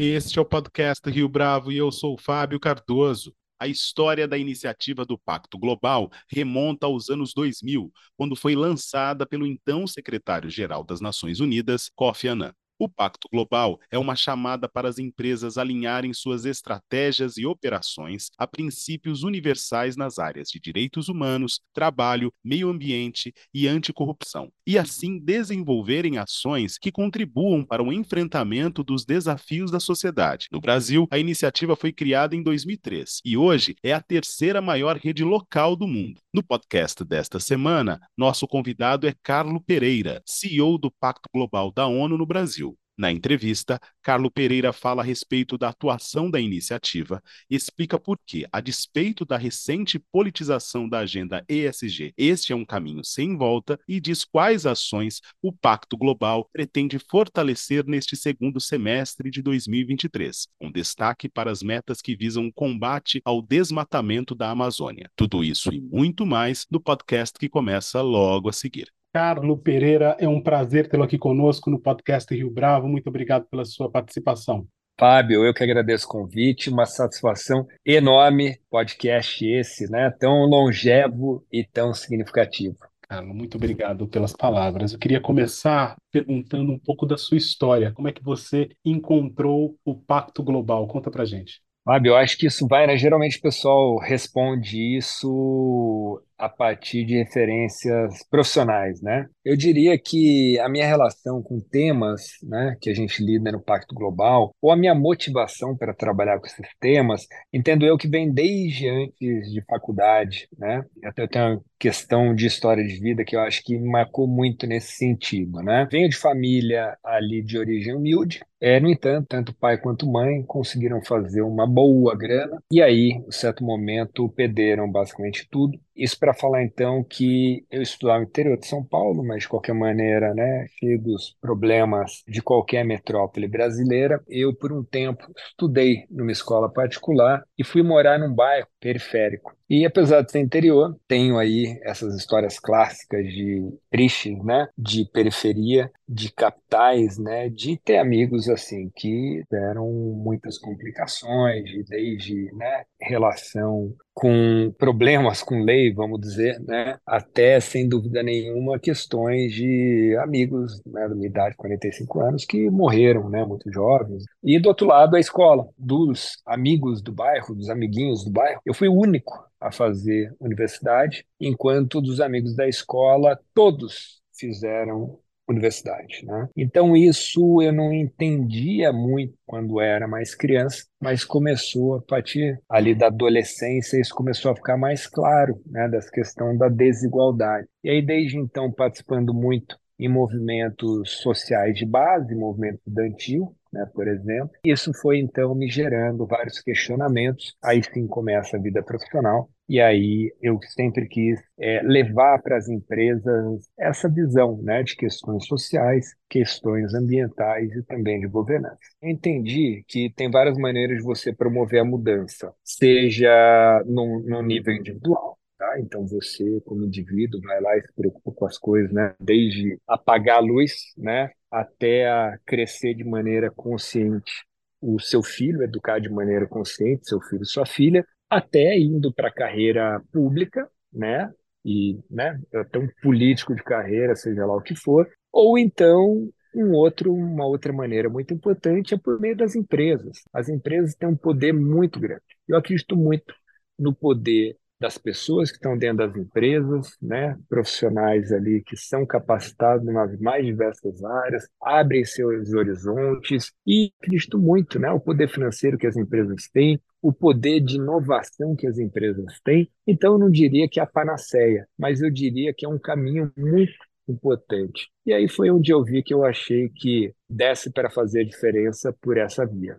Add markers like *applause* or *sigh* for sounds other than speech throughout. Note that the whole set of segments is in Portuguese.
Este é o podcast Rio Bravo e eu sou o Fábio Cardoso. A história da iniciativa do Pacto Global remonta aos anos 2000, quando foi lançada pelo então secretário-geral das Nações Unidas, Kofi Annan. O Pacto Global é uma chamada para as empresas alinharem suas estratégias e operações a princípios universais nas áreas de direitos humanos, trabalho, meio ambiente e anticorrupção, e assim desenvolverem ações que contribuam para o enfrentamento dos desafios da sociedade. No Brasil, a iniciativa foi criada em 2003 e hoje é a terceira maior rede local do mundo. No podcast desta semana, nosso convidado é Carlo Pereira, CEO do Pacto Global da ONU no Brasil. Na entrevista, Carlo Pereira fala a respeito da atuação da iniciativa, explica por que, a despeito da recente politização da agenda ESG, este é um caminho sem volta e diz quais ações o Pacto Global pretende fortalecer neste segundo semestre de 2023, com destaque para as metas que visam o combate ao desmatamento da Amazônia. Tudo isso e muito mais no podcast que começa logo a seguir. Carlo Pereira, é um prazer tê-lo aqui conosco no podcast Rio Bravo. Muito obrigado pela sua participação. Fábio, eu que agradeço o convite, uma satisfação enorme, podcast esse, né? Tão longevo e tão significativo. Carlo, muito obrigado pelas palavras. Eu queria começar perguntando um pouco da sua história. Como é que você encontrou o Pacto Global? Conta pra gente. Fábio, eu acho que isso vai, né? Geralmente o pessoal responde isso a partir de referências profissionais, né? Eu diria que a minha relação com temas, né, que a gente lida no Pacto Global, ou a minha motivação para trabalhar com esses temas, entendo eu que vem desde antes de faculdade, né? Até eu tenho uma questão de história de vida que eu acho que me marcou muito nesse sentido, né? Venho de família ali de origem humilde, é, no entanto, tanto pai quanto mãe conseguiram fazer uma boa grana e aí, em certo momento, perderam basicamente tudo isso para falar então que eu estudava no interior de São Paulo, mas de qualquer maneira, né, cheio dos problemas de qualquer metrópole brasileira, eu por um tempo estudei numa escola particular e fui morar num bairro periférico. E apesar de ser interior, tenho aí essas histórias clássicas de tristes, né, de periferia, de capitais, né, de ter amigos assim que deram muitas complicações, desde, né, relação com problemas com lei, vamos dizer, né? até, sem dúvida nenhuma, questões de amigos né, da minha idade, 45 anos, que morreram né, muito jovens. E do outro lado, a escola, dos amigos do bairro, dos amiguinhos do bairro. Eu fui o único a fazer universidade, enquanto dos amigos da escola, todos fizeram universidade. Né? Então, isso eu não entendia muito quando era mais criança, mas começou a partir ali da adolescência, isso começou a ficar mais claro, né, dessa questão da desigualdade. E aí, desde então, participando muito em movimentos sociais de base, movimento estudantil, né, por exemplo. Isso foi então me gerando vários questionamentos. Aí sim começa a vida profissional. E aí eu sempre quis é, levar para as empresas essa visão né, de questões sociais, questões ambientais e também de governança. Entendi que tem várias maneiras de você promover a mudança, seja no, no nível individual, Tá? Então você, como indivíduo, vai lá e se preocupa com as coisas, né? Desde apagar a luz, né? Até a crescer de maneira consciente o seu filho, educar de maneira consciente seu filho sua filha, até indo para a carreira pública, né? E, né? Até um político de carreira, seja lá o que for, ou então um outro, uma outra maneira muito importante é por meio das empresas. As empresas têm um poder muito grande. Eu acredito muito no poder das pessoas que estão dentro das empresas, né, profissionais ali que são capacitados nas mais diversas áreas, abrem seus horizontes e acredito muito, né, o poder financeiro que as empresas têm, o poder de inovação que as empresas têm. Então eu não diria que é a panaceia, mas eu diria que é um caminho muito importante. E aí foi onde eu vi que eu achei que desse para fazer diferença por essa via.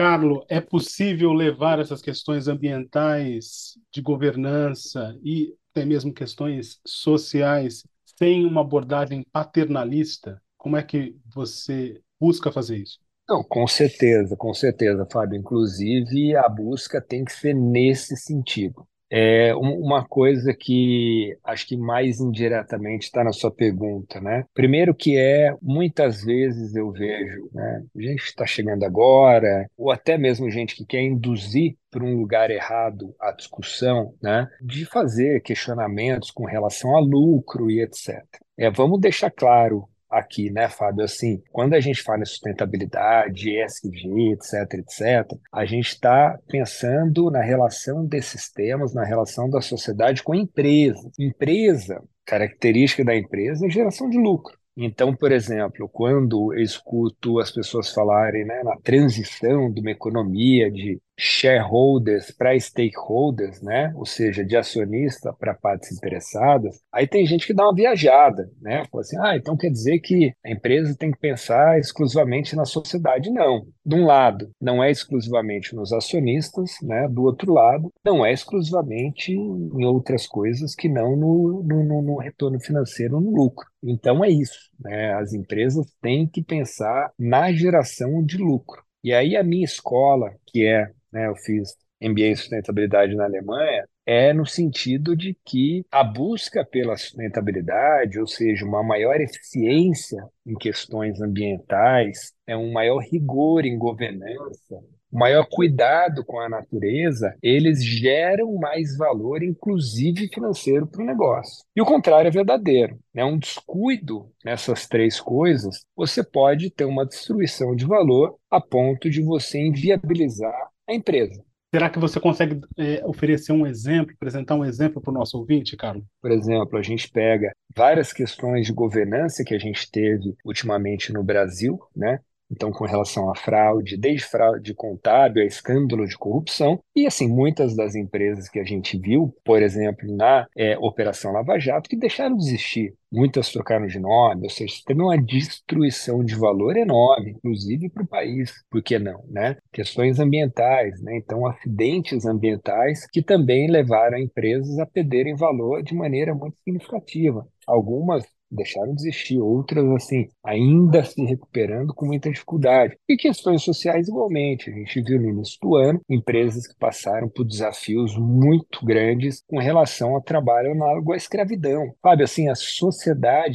Carlo, é possível levar essas questões ambientais, de governança e até mesmo questões sociais sem uma abordagem paternalista? Como é que você busca fazer isso? Não, com certeza, com certeza, Fábio. Inclusive, a busca tem que ser nesse sentido. É uma coisa que acho que mais indiretamente está na sua pergunta, né? Primeiro que é, muitas vezes eu vejo, né? Gente está chegando agora, ou até mesmo gente que quer induzir para um lugar errado a discussão, né? De fazer questionamentos com relação a lucro e etc. É, vamos deixar claro aqui, né, Fábio? Assim, quando a gente fala em sustentabilidade, ESG, etc, etc, a gente está pensando na relação desses temas, na relação da sociedade com a empresa. Empresa, característica da empresa é geração de lucro. Então, por exemplo, quando eu escuto as pessoas falarem né, na transição de uma economia de shareholders para stakeholders, né? Ou seja, de acionista para partes interessadas. Aí tem gente que dá uma viajada, né? Fala assim: "Ah, então quer dizer que a empresa tem que pensar exclusivamente na sociedade?" Não. De um lado, não é exclusivamente nos acionistas, né? Do outro lado, não é exclusivamente em outras coisas que não no, no, no retorno financeiro, no lucro. Então é isso, né? As empresas têm que pensar na geração de lucro. E aí a minha escola, que é né, eu fiz MBA em sustentabilidade na Alemanha, é no sentido de que a busca pela sustentabilidade, ou seja, uma maior eficiência em questões ambientais, é um maior rigor em governança, maior cuidado com a natureza, eles geram mais valor, inclusive financeiro, para o negócio. E o contrário é verdadeiro. Né? Um descuido nessas três coisas, você pode ter uma destruição de valor a ponto de você inviabilizar a empresa. Será que você consegue é, oferecer um exemplo, apresentar um exemplo para o nosso ouvinte, Carlos? Por exemplo, a gente pega várias questões de governança que a gente teve ultimamente no Brasil, né? Então, com relação à fraude, desde fraude contábil a escândalo de corrupção, e assim, muitas das empresas que a gente viu, por exemplo, na é, Operação Lava Jato, que deixaram de existir. Muitas trocaram de nome, ou seja, teve uma destruição de valor enorme, inclusive para o país, por que não, né? Questões ambientais, né? Então, acidentes ambientais que também levaram empresas a perderem valor de maneira muito significativa. Algumas deixaram de existir, outras, assim, ainda se recuperando com muita dificuldade. E questões sociais, igualmente. A gente viu no início do ano empresas que passaram por desafios muito grandes com relação ao trabalho análogo à escravidão. Sabe, assim, a sociedade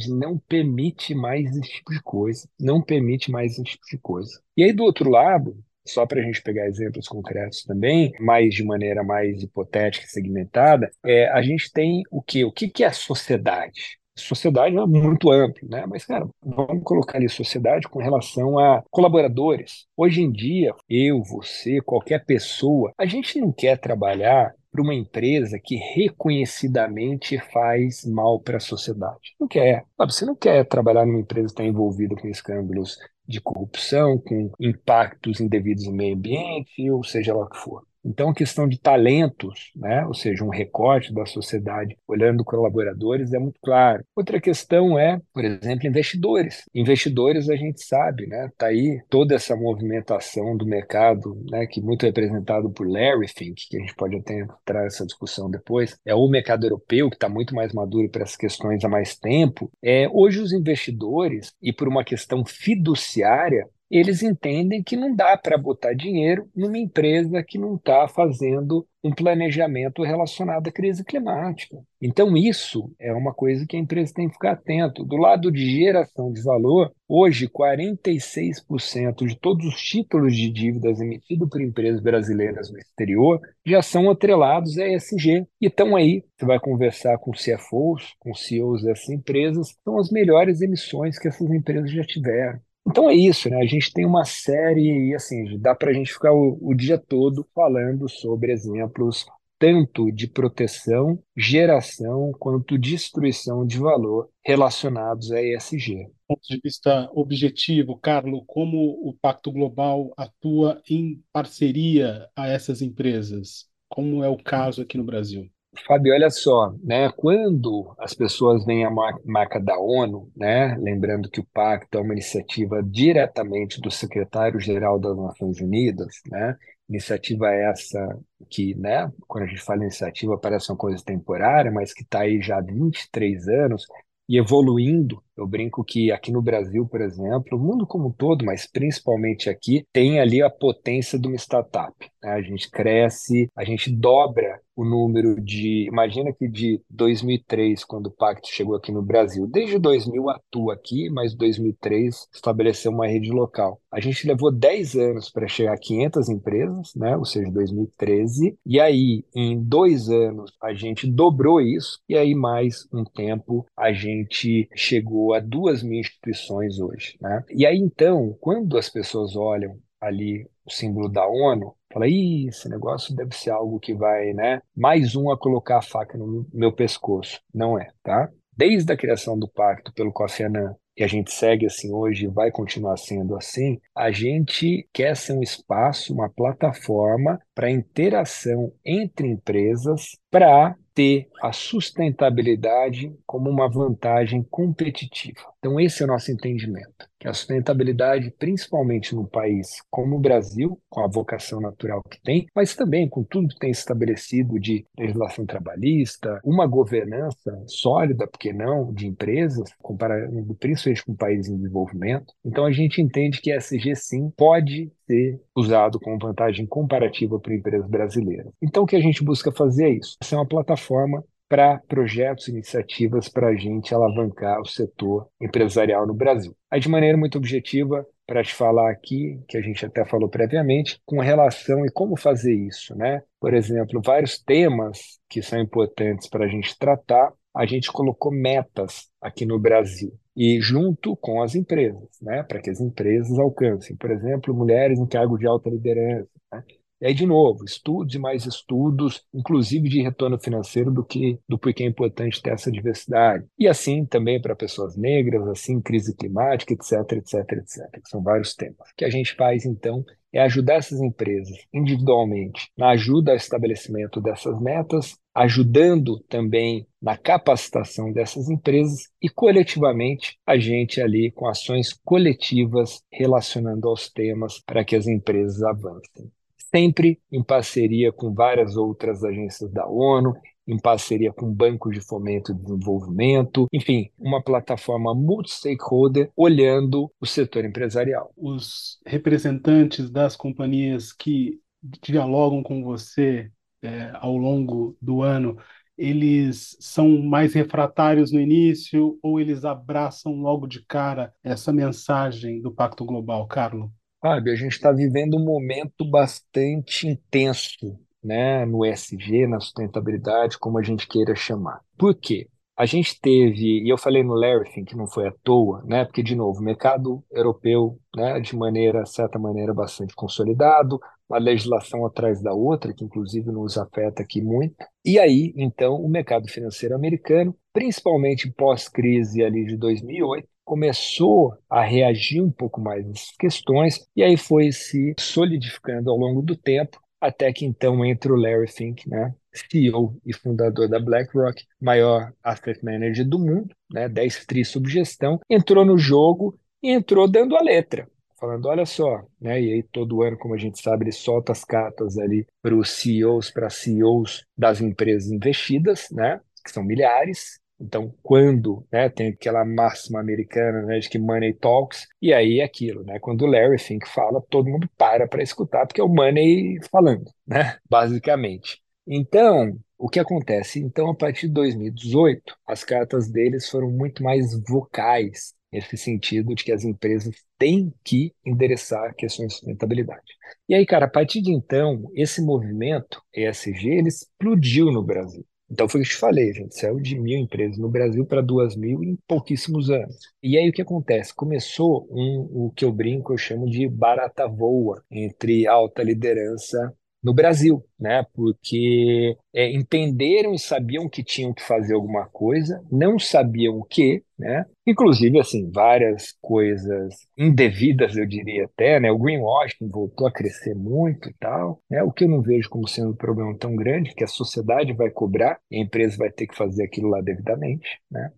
não permite mais esse tipo de coisa, não permite mais esse tipo de coisa. E aí, do outro lado, só para a gente pegar exemplos concretos também, mas de maneira mais hipotética e segmentada, é, a gente tem o quê? O que, que é a sociedade? sociedade é muito amplo, né? Mas, cara, vamos colocar ali sociedade com relação a colaboradores. Hoje em dia, eu, você, qualquer pessoa, a gente não quer trabalhar para uma empresa que reconhecidamente faz mal para a sociedade. Não quer. Você não quer trabalhar numa empresa que está envolvida com escândalos de corrupção, com impactos indevidos no meio ambiente, ou seja lá o que for. Então, a questão de talentos, né, ou seja, um recorte da sociedade olhando colaboradores é muito claro. Outra questão é, por exemplo, investidores. Investidores, a gente sabe, né, tá aí toda essa movimentação do mercado, né, que muito é representado por Larry Fink, que a gente pode até entrar essa discussão depois, é o mercado europeu que está muito mais maduro para essas questões há mais tempo. É, hoje os investidores, e por uma questão fiduciária, eles entendem que não dá para botar dinheiro numa empresa que não está fazendo um planejamento relacionado à crise climática. Então, isso é uma coisa que a empresa tem que ficar atento. Do lado de geração de valor, hoje, 46% de todos os títulos de dívidas emitidos por empresas brasileiras no exterior já são atrelados a ESG. E estão aí, você vai conversar com CFOs, com CEOs dessas empresas, são as melhores emissões que essas empresas já tiveram. Então é isso, né? A gente tem uma série, e assim, dá para a gente ficar o, o dia todo falando sobre exemplos tanto de proteção, geração, quanto destruição de valor relacionados a ESG. Do ponto de vista objetivo, Carlos, como o Pacto Global atua em parceria a essas empresas? Como é o caso aqui no Brasil? Fábio, olha só, né? Quando as pessoas veem a marca da ONU, né? Lembrando que o pacto é uma iniciativa diretamente do secretário-geral das Nações Unidas, né? Iniciativa essa que, né? Quando a gente fala iniciativa parece uma coisa temporária, mas que está aí já há 23 anos e evoluindo Eu brinco que aqui no Brasil, por exemplo, o mundo como um todo, mas principalmente aqui, tem ali a potência de uma startup. Né? A gente cresce, a gente dobra o número de. Imagina que de 2003, quando o Pacto chegou aqui no Brasil, desde 2000 atua aqui, mas 2003 estabeleceu uma rede local. A gente levou 10 anos para chegar a 500 empresas, né? ou seja, 2013, e aí em dois anos a gente dobrou isso, e aí mais um tempo a gente chegou a duas mil instituições hoje. Né? E aí então, quando as pessoas olham ali o símbolo da ONU, fala, Ih, esse negócio deve ser algo que vai, né? Mais um a colocar a faca no meu pescoço. Não é, tá? Desde a criação do pacto pelo Kofi Annan, e a gente segue assim hoje e vai continuar sendo assim, a gente quer ser um espaço, uma plataforma para interação entre empresas para ter a sustentabilidade como uma vantagem competitiva. Então, esse é o nosso entendimento, que a sustentabilidade, principalmente num país como o Brasil, com a vocação natural que tem, mas também com tudo que tem estabelecido de legislação trabalhista, uma governança sólida, porque não, de empresas, comparando principalmente com países em desenvolvimento. Então, a gente entende que SG, sim, pode ser usado como vantagem comparativa para empresas brasileiras. Então, o que a gente busca fazer é isso: ser uma plataforma para projetos e iniciativas para a gente alavancar o setor empresarial no Brasil. Aí, de maneira muito objetiva, para te falar aqui, que a gente até falou previamente, com relação e como fazer isso, né? Por exemplo, vários temas que são importantes para a gente tratar, a gente colocou metas aqui no Brasil e junto com as empresas, né, para que as empresas alcancem, por exemplo, mulheres em cargo de alta liderança. Né? E aí, de novo, estudos e mais estudos, inclusive de retorno financeiro, do que do porquê é importante ter essa diversidade. E assim também para pessoas negras, assim, crise climática, etc, etc, etc, que são vários temas. O que a gente faz, então, é ajudar essas empresas individualmente na ajuda ao estabelecimento dessas metas, ajudando também na capacitação dessas empresas e coletivamente a gente ali com ações coletivas relacionando aos temas para que as empresas avancem. Sempre em parceria com várias outras agências da ONU, em parceria com bancos de fomento e desenvolvimento, enfim, uma plataforma multi-stakeholder olhando o setor empresarial. Os representantes das companhias que dialogam com você é, ao longo do ano, eles são mais refratários no início ou eles abraçam logo de cara essa mensagem do Pacto Global, Carlos? Fábio, a gente está vivendo um momento bastante intenso né, no ESG, na sustentabilidade, como a gente queira chamar. Por quê? A gente teve, e eu falei no Larry que não foi à toa, né, porque, de novo, o mercado europeu, né, de maneira, certa maneira, bastante consolidado, uma legislação atrás da outra, que inclusive nos afeta aqui muito. E aí, então, o mercado financeiro americano, principalmente pós-crise ali de 2008, começou a reagir um pouco mais às questões e aí foi se solidificando ao longo do tempo até que então entra o Larry Fink, né, CEO e fundador da BlackRock, maior asset manager do mundo, né, 10 tri sob gestão, entrou no jogo e entrou dando a letra, falando, olha só, né, e aí todo ano, como a gente sabe, ele solta as cartas ali para os CEOs, para CEOs das empresas investidas, né, que são milhares, então, quando né, tem aquela máxima americana né, de que money talks, e aí é aquilo, né? Quando o Larry Fink fala, todo mundo para para escutar, porque é o money falando, *laughs* né? Basicamente. Então, o que acontece? Então, a partir de 2018, as cartas deles foram muito mais vocais, nesse sentido de que as empresas têm que endereçar questões de sustentabilidade. E aí, cara, a partir de então, esse movimento ESG, ele explodiu no Brasil. Então foi o que eu te falei, a gente saiu de mil empresas no Brasil para duas mil em pouquíssimos anos. E aí o que acontece? Começou um, o que eu brinco, eu chamo de barata voa entre alta liderança no Brasil, né? Porque é, entenderam e sabiam que tinham que fazer alguma coisa, não sabiam o que, né? Inclusive, assim, várias coisas indevidas, eu diria até, né? O greenwashing voltou a crescer muito e tal, né? O que eu não vejo como sendo um problema tão grande, que a sociedade vai cobrar a empresa vai ter que fazer aquilo lá devidamente, né?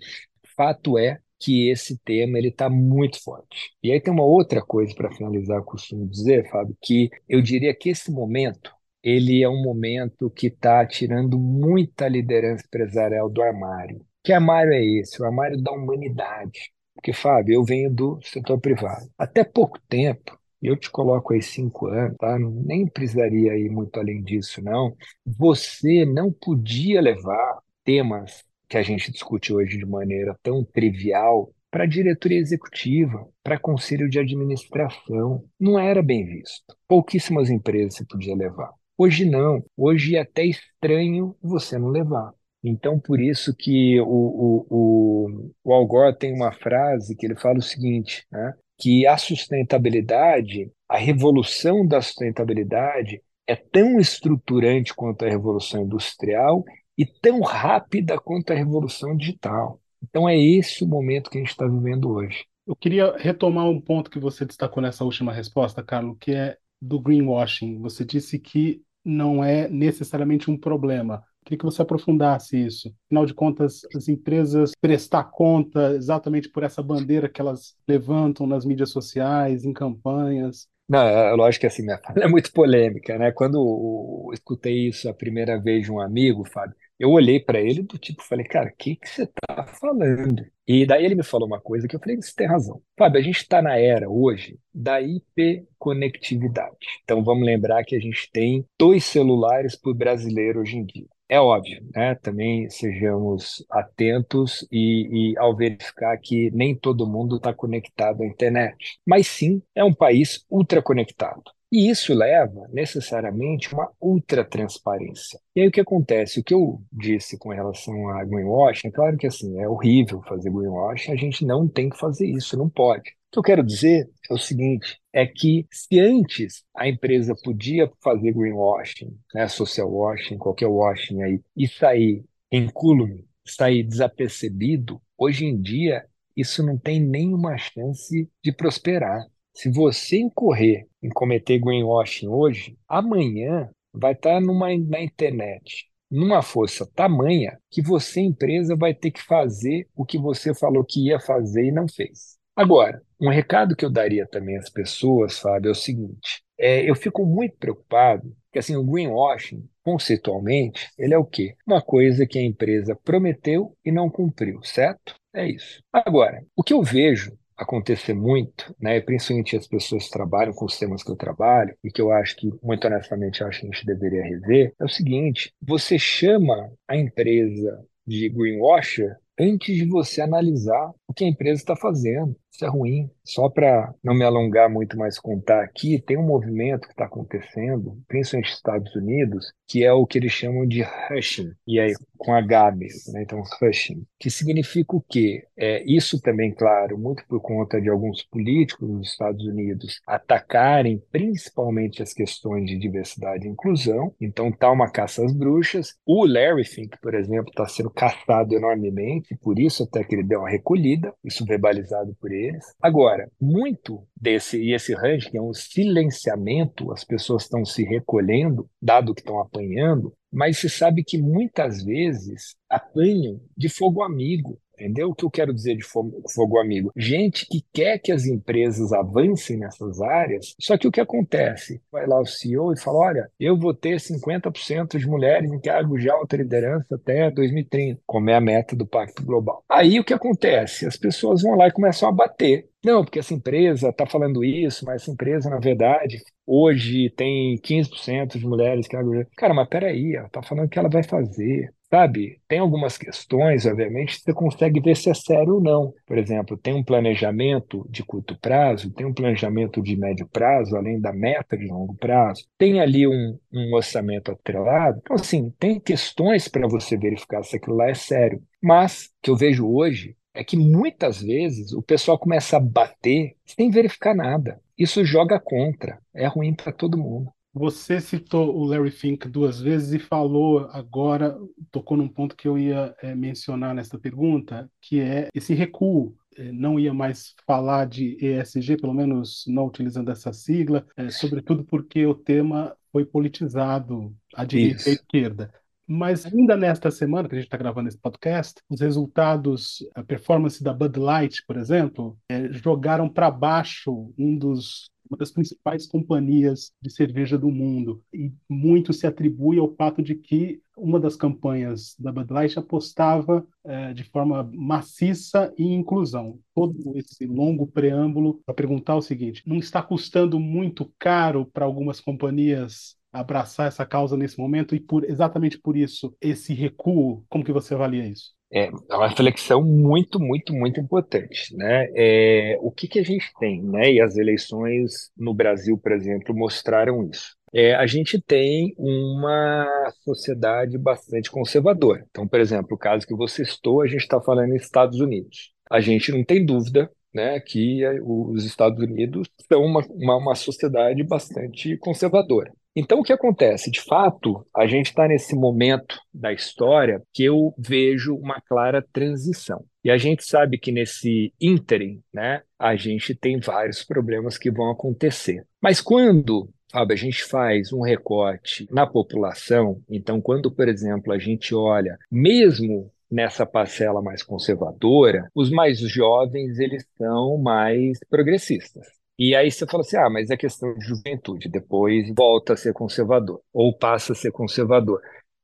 Fato é que esse tema ele está muito forte. E aí tem uma outra coisa para finalizar, eu costumo dizer, Fábio, que eu diria que esse momento ele é um momento que está tirando muita liderança empresarial do armário. Que armário é esse? O armário da humanidade. Porque, Fábio, eu venho do setor privado. Até pouco tempo, eu te coloco aí cinco anos, tá? Nem precisaria ir muito além disso, não. Você não podia levar temas que a gente discute hoje de maneira tão trivial para a diretoria executiva, para conselho de administração. Não era bem visto. Pouquíssimas empresas se podia levar. Hoje não. Hoje é até estranho você não levar. Então, por isso que o, o, o, o Al Gore tem uma frase que ele fala o seguinte, né? que a sustentabilidade, a revolução da sustentabilidade é tão estruturante quanto a revolução industrial e tão rápida quanto a revolução digital. Então é esse o momento que a gente está vivendo hoje. Eu queria retomar um ponto que você destacou nessa última resposta, Carlos, que é do greenwashing. Você disse que não é necessariamente um problema. Queria que você aprofundasse isso. Afinal de contas, as empresas prestar conta exatamente por essa bandeira que elas levantam nas mídias sociais, em campanhas. Não, é, é lógico que assim, minha fala é muito polêmica, né? Quando eu escutei isso a primeira vez de um amigo, Fábio, eu olhei para ele do tipo, falei, cara, o que você tá falando? E daí ele me falou uma coisa que eu falei, você tem razão. Fábio, a gente está na era hoje da hiperconectividade. Então vamos lembrar que a gente tem dois celulares por brasileiro hoje em dia. É óbvio, né? Também sejamos atentos e, e ao verificar que nem todo mundo está conectado à internet. Mas sim, é um país ultraconectado. E isso leva necessariamente uma ultra transparência. E aí o que acontece? O que eu disse com relação a greenwashing, é claro que assim, é horrível fazer greenwashing, a gente não tem que fazer isso, não pode. O que eu quero dizer é o seguinte: é que se antes a empresa podia fazer greenwashing, né, social washing, qualquer washing aí, e sair incólume, sair desapercebido, hoje em dia isso não tem nenhuma chance de prosperar. Se você incorrer em cometer greenwashing hoje, amanhã vai estar numa, na internet numa força tamanha que você, empresa, vai ter que fazer o que você falou que ia fazer e não fez. Agora, um recado que eu daria também às pessoas, Fábio, é o seguinte: é, eu fico muito preocupado que assim, o greenwashing, conceitualmente, ele é o quê? Uma coisa que a empresa prometeu e não cumpriu, certo? É isso. Agora, o que eu vejo acontecer muito, né, principalmente as pessoas que trabalham com os temas que eu trabalho, e que eu acho que, muito honestamente, eu acho que a gente deveria rever, é o seguinte: você chama a empresa de greenwasher antes de você analisar o que a empresa está fazendo. É ruim. Só para não me alongar muito mais contar aqui, tem um movimento que está acontecendo, principalmente nos Estados Unidos, que é o que eles chamam de hushing, e aí com H mesmo, né? então hushing, que significa o quê? É, isso também, claro, muito por conta de alguns políticos nos Estados Unidos atacarem principalmente as questões de diversidade e inclusão, então tá uma caça às bruxas. O Larry Fink, por exemplo, está sendo caçado enormemente, por isso até que ele deu uma recolhida, isso verbalizado por eles. Agora, muito desse, e esse range, que é um silenciamento, as pessoas estão se recolhendo, dado que estão apanhando, mas se sabe que muitas vezes apanham de fogo amigo. Entendeu o que eu quero dizer de fogo, fogo, amigo? Gente que quer que as empresas avancem nessas áreas, só que o que acontece? Vai lá o CEO e fala: olha, eu vou ter 50% de mulheres em cargos de alta liderança até 2030, como é a meta do Pacto Global. Aí o que acontece? As pessoas vão lá e começam a bater. Não, porque essa empresa está falando isso, mas essa empresa, na verdade, hoje tem 15% de mulheres que. Cara, mas peraí, ela está falando que ela vai fazer. Sabe, tem algumas questões, obviamente, que você consegue ver se é sério ou não. Por exemplo, tem um planejamento de curto prazo, tem um planejamento de médio prazo, além da meta de longo prazo, tem ali um, um orçamento atrelado. Então, assim, tem questões para você verificar se aquilo lá é sério. Mas, o que eu vejo hoje é que muitas vezes o pessoal começa a bater sem verificar nada. Isso joga contra, é ruim para todo mundo. Você citou o Larry Fink duas vezes e falou agora, tocou num ponto que eu ia é, mencionar nessa pergunta, que é esse recuo. É, não ia mais falar de ESG, pelo menos não utilizando essa sigla, é, sobretudo porque o tema foi politizado à direita Isso. e à esquerda. Mas ainda nesta semana que a gente está gravando esse podcast, os resultados, a performance da Bud Light, por exemplo, é, jogaram para baixo um dos uma das principais companhias de cerveja do mundo. E muito se atribui ao fato de que uma das campanhas da Bud Light apostava é, de forma maciça em inclusão. Todo esse longo preâmbulo para perguntar o seguinte: não está custando muito caro para algumas companhias abraçar essa causa nesse momento e por exatamente por isso esse recuo, como que você avalia isso? É, é uma reflexão muito, muito, muito importante, né? É, o que que a gente tem, né? E as eleições no Brasil, por exemplo, mostraram isso. É, a gente tem uma sociedade bastante conservadora. Então, por exemplo, o caso que você citou, a gente está falando nos Estados Unidos. A gente não tem dúvida né, que os Estados Unidos são uma, uma, uma sociedade bastante conservadora. Então, o que acontece? De fato, a gente está nesse momento da história que eu vejo uma clara transição. E a gente sabe que nesse ínterim, né, a gente tem vários problemas que vão acontecer. Mas quando Fábio, a gente faz um recorte na população, então, quando, por exemplo, a gente olha, mesmo nessa parcela mais conservadora, os mais jovens eles são mais progressistas. E aí você fala assim, ah, mas é questão de juventude, depois volta a ser conservador, ou passa a ser conservador.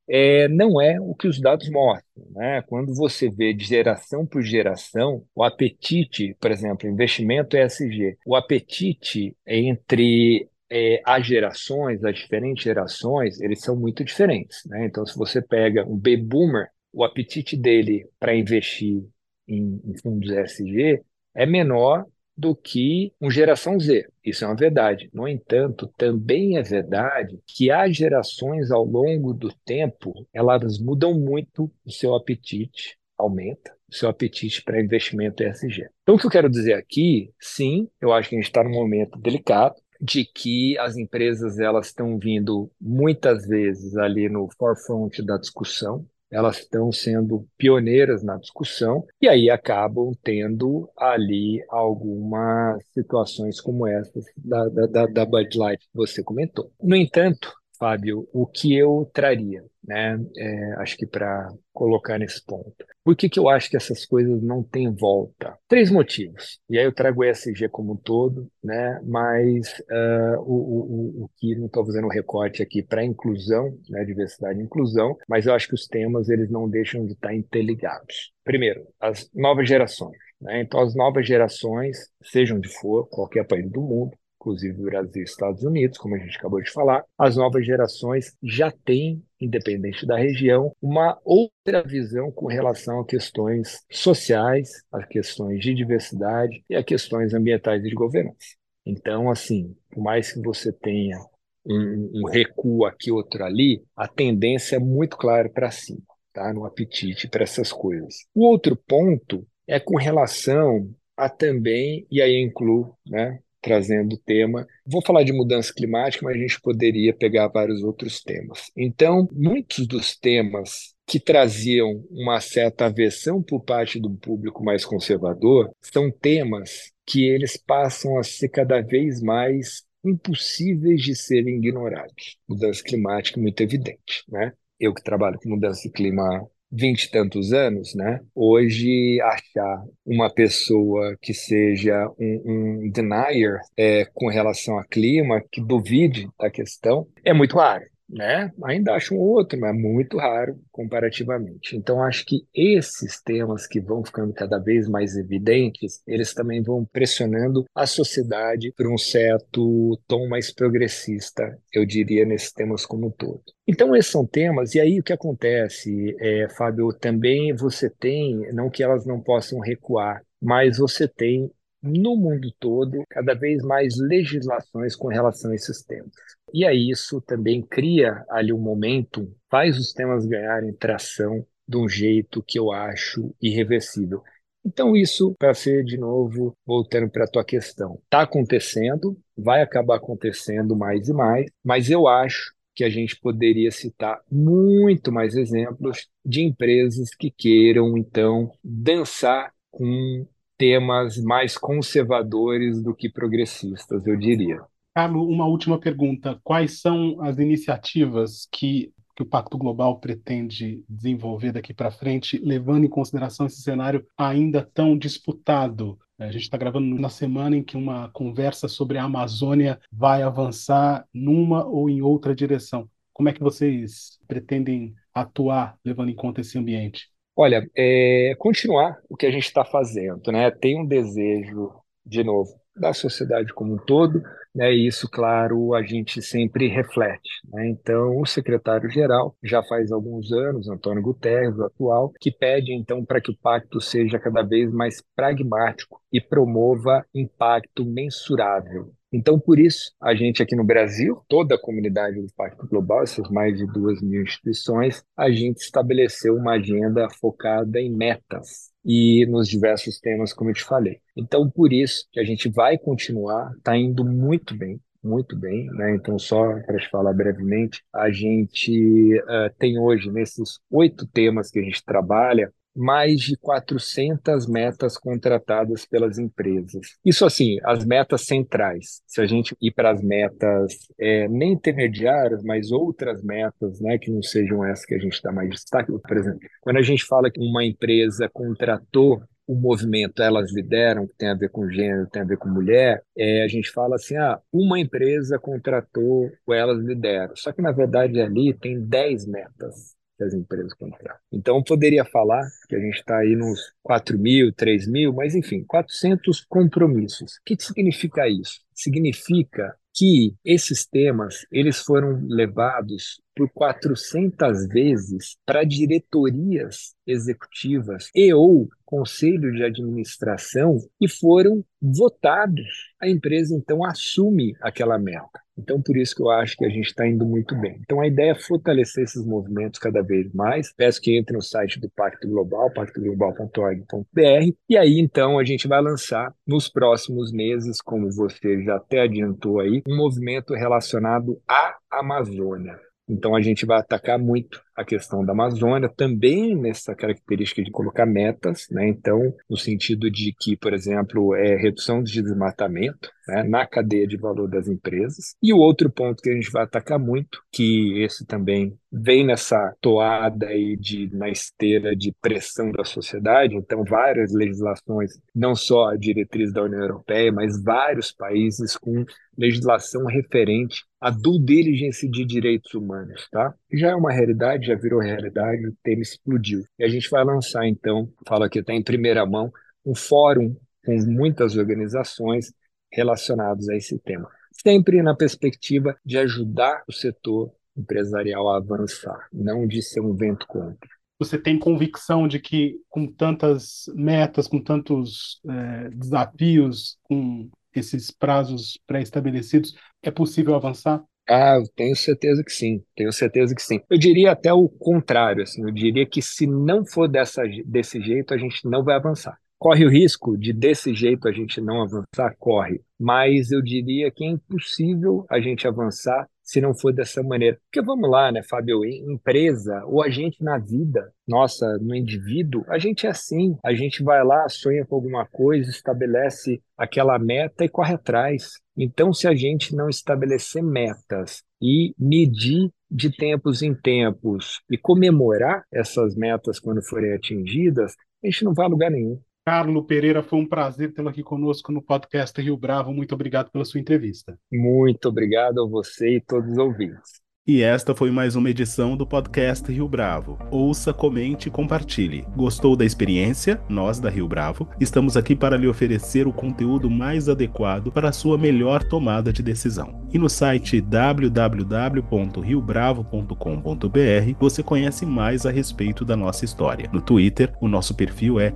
É, não é o que os dados mostram. Né? Quando você vê de geração por geração, o apetite, por exemplo, investimento ESG, o apetite entre é, as gerações, as diferentes gerações, eles são muito diferentes. Né? Então, se você pega um baby boomer, o apetite dele para investir em, em fundos ESG é menor do que um geração Z. Isso é uma verdade. No entanto, também é verdade que as gerações ao longo do tempo, elas mudam muito o seu apetite, aumenta o seu apetite para investimento ESG. Então, o que eu quero dizer aqui, sim, eu acho que a gente está num momento delicado, de que as empresas elas estão vindo muitas vezes ali no forefront da discussão, elas estão sendo pioneiras na discussão e aí acabam tendo ali algumas situações como essas da, da, da Bud Light que você comentou. No entanto, Fábio, o que eu traria, né? É, acho que para colocar nesse ponto. Por que, que eu acho que essas coisas não têm volta? Três motivos. E aí eu trago o ESG como um todo, né? mas uh, o, o, o que não estou fazendo um recorte aqui para inclusão, né? diversidade e inclusão, mas eu acho que os temas eles não deixam de estar interligados. Primeiro, as novas gerações. Né? Então, as novas gerações, sejam de for, qualquer país do mundo, inclusive Brasil e Estados Unidos, como a gente acabou de falar, as novas gerações já têm, independente da região, uma outra visão com relação a questões sociais, a questões de diversidade e a questões ambientais e de governança. Então, assim, por mais que você tenha um, um recuo aqui, outro ali, a tendência é muito clara para cima, tá? No apetite para essas coisas. O outro ponto é com relação a também, e aí incluo né, trazendo o tema. Vou falar de mudança climática, mas a gente poderia pegar vários outros temas. Então, muitos dos temas que traziam uma certa aversão por parte do público mais conservador são temas que eles passam a ser cada vez mais impossíveis de serem ignorados. Mudança climática muito evidente, né? Eu que trabalho com mudança de clima vinte e tantos anos, né? Hoje achar uma pessoa que seja um, um denier é, com relação a clima, que duvide da questão, é muito raro né? Ainda acho um outro, mas muito raro comparativamente. Então, acho que esses temas que vão ficando cada vez mais evidentes, eles também vão pressionando a sociedade para um certo tom mais progressista, eu diria, nesses temas como um todo. Então, esses são temas, e aí o que acontece, é, Fábio, também você tem, não que elas não possam recuar, mas você tem no mundo todo cada vez mais legislações com relação a esses temas. E aí isso também cria ali um momento, faz os temas ganharem tração de um jeito que eu acho irreversível. Então, isso, para ser de novo, voltando para a tua questão, está acontecendo, vai acabar acontecendo mais e mais, mas eu acho que a gente poderia citar muito mais exemplos de empresas que queiram, então, dançar com temas mais conservadores do que progressistas, eu diria. Carlos, uma última pergunta. Quais são as iniciativas que que o Pacto Global pretende desenvolver daqui para frente, levando em consideração esse cenário ainda tão disputado? A gente está gravando na semana em que uma conversa sobre a Amazônia vai avançar numa ou em outra direção. Como é que vocês pretendem atuar levando em conta esse ambiente? Olha, é, continuar o que a gente está fazendo, né? Tem um desejo, de novo, da sociedade como um todo, né? E isso, claro, a gente sempre reflete, né? Então, o secretário-geral já faz alguns anos, Antônio Guterres, o atual, que pede então para que o pacto seja cada vez mais pragmático e promova impacto mensurável então, por isso, a gente aqui no Brasil, toda a comunidade do Pacto Global, essas mais de duas mil instituições, a gente estabeleceu uma agenda focada em metas e nos diversos temas, como eu te falei. Então, por isso que a gente vai continuar, está indo muito bem, muito bem, né? Então, só para te falar brevemente, a gente uh, tem hoje, nesses oito temas que a gente trabalha, mais de 400 metas contratadas pelas empresas. Isso assim, as metas centrais. Se a gente ir para as metas é, nem intermediárias, mas outras metas, né, que não sejam essas que a gente dá mais destaque, por exemplo, quando a gente fala que uma empresa contratou o movimento Elas Lideram, que tem a ver com gênero, tem a ver com mulher, é, a gente fala assim, ah, uma empresa contratou o Elas Lideram. Só que, na verdade, ali tem 10 metas que as empresas contratam. Então, poderia falar que a gente está aí nos 4 mil, 3 mil, mas enfim, 400 compromissos. O que significa isso? Significa que esses temas eles foram levados por 400 vezes para diretorias executivas e ou conselho de administração e foram votados. A empresa então assume aquela meta. Então, por isso que eu acho que a gente está indo muito bem. Então, a ideia é fortalecer esses movimentos cada vez mais. Peço que entre no site do Pacto Global, pactoglobal.org.br, e aí, então, a gente vai lançar nos próximos meses, como você já até adiantou aí, um movimento relacionado à Amazônia. Então a gente vai atacar muito a questão da Amazônia, também nessa característica de colocar metas, né? Então, no sentido de que, por exemplo, é redução de desmatamento né? na cadeia de valor das empresas. E o outro ponto que a gente vai atacar muito, que esse também vem nessa toada aí de na esteira de pressão da sociedade, então várias legislações, não só a diretriz da União Europeia, mas vários países com legislação referente à due diligence de direitos humanos, tá? Já é uma realidade, já virou realidade, o tema explodiu. E a gente vai lançar então, falo aqui até em primeira mão, um fórum com muitas organizações relacionadas a esse tema, sempre na perspectiva de ajudar o setor empresarial a avançar, não de ser um vento contra. Você tem convicção de que, com tantas metas, com tantos é, desafios, com esses prazos pré-estabelecidos, é possível avançar? Ah, tenho certeza que sim, tenho certeza que sim. Eu diria até o contrário, assim, eu diria que se não for dessa, desse jeito, a gente não vai avançar. Corre o risco de desse jeito a gente não avançar? Corre. Mas eu diria que é impossível a gente avançar se não for dessa maneira. Porque vamos lá, né, Fábio? Empresa ou a gente na vida, nossa, no indivíduo, a gente é assim. A gente vai lá, sonha com alguma coisa, estabelece aquela meta e corre atrás. Então, se a gente não estabelecer metas e medir de tempos em tempos e comemorar essas metas quando forem atingidas, a gente não vai a lugar nenhum. Carlo Pereira, foi um prazer tê-lo aqui conosco no podcast Rio Bravo. Muito obrigado pela sua entrevista. Muito obrigado a você e todos os ouvintes. E esta foi mais uma edição do podcast Rio Bravo. Ouça, comente e compartilhe. Gostou da experiência? Nós da Rio Bravo estamos aqui para lhe oferecer o conteúdo mais adequado para a sua melhor tomada de decisão. E no site www.riobravo.com.br você conhece mais a respeito da nossa história. No Twitter, o nosso perfil é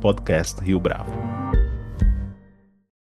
@podcastriobravo.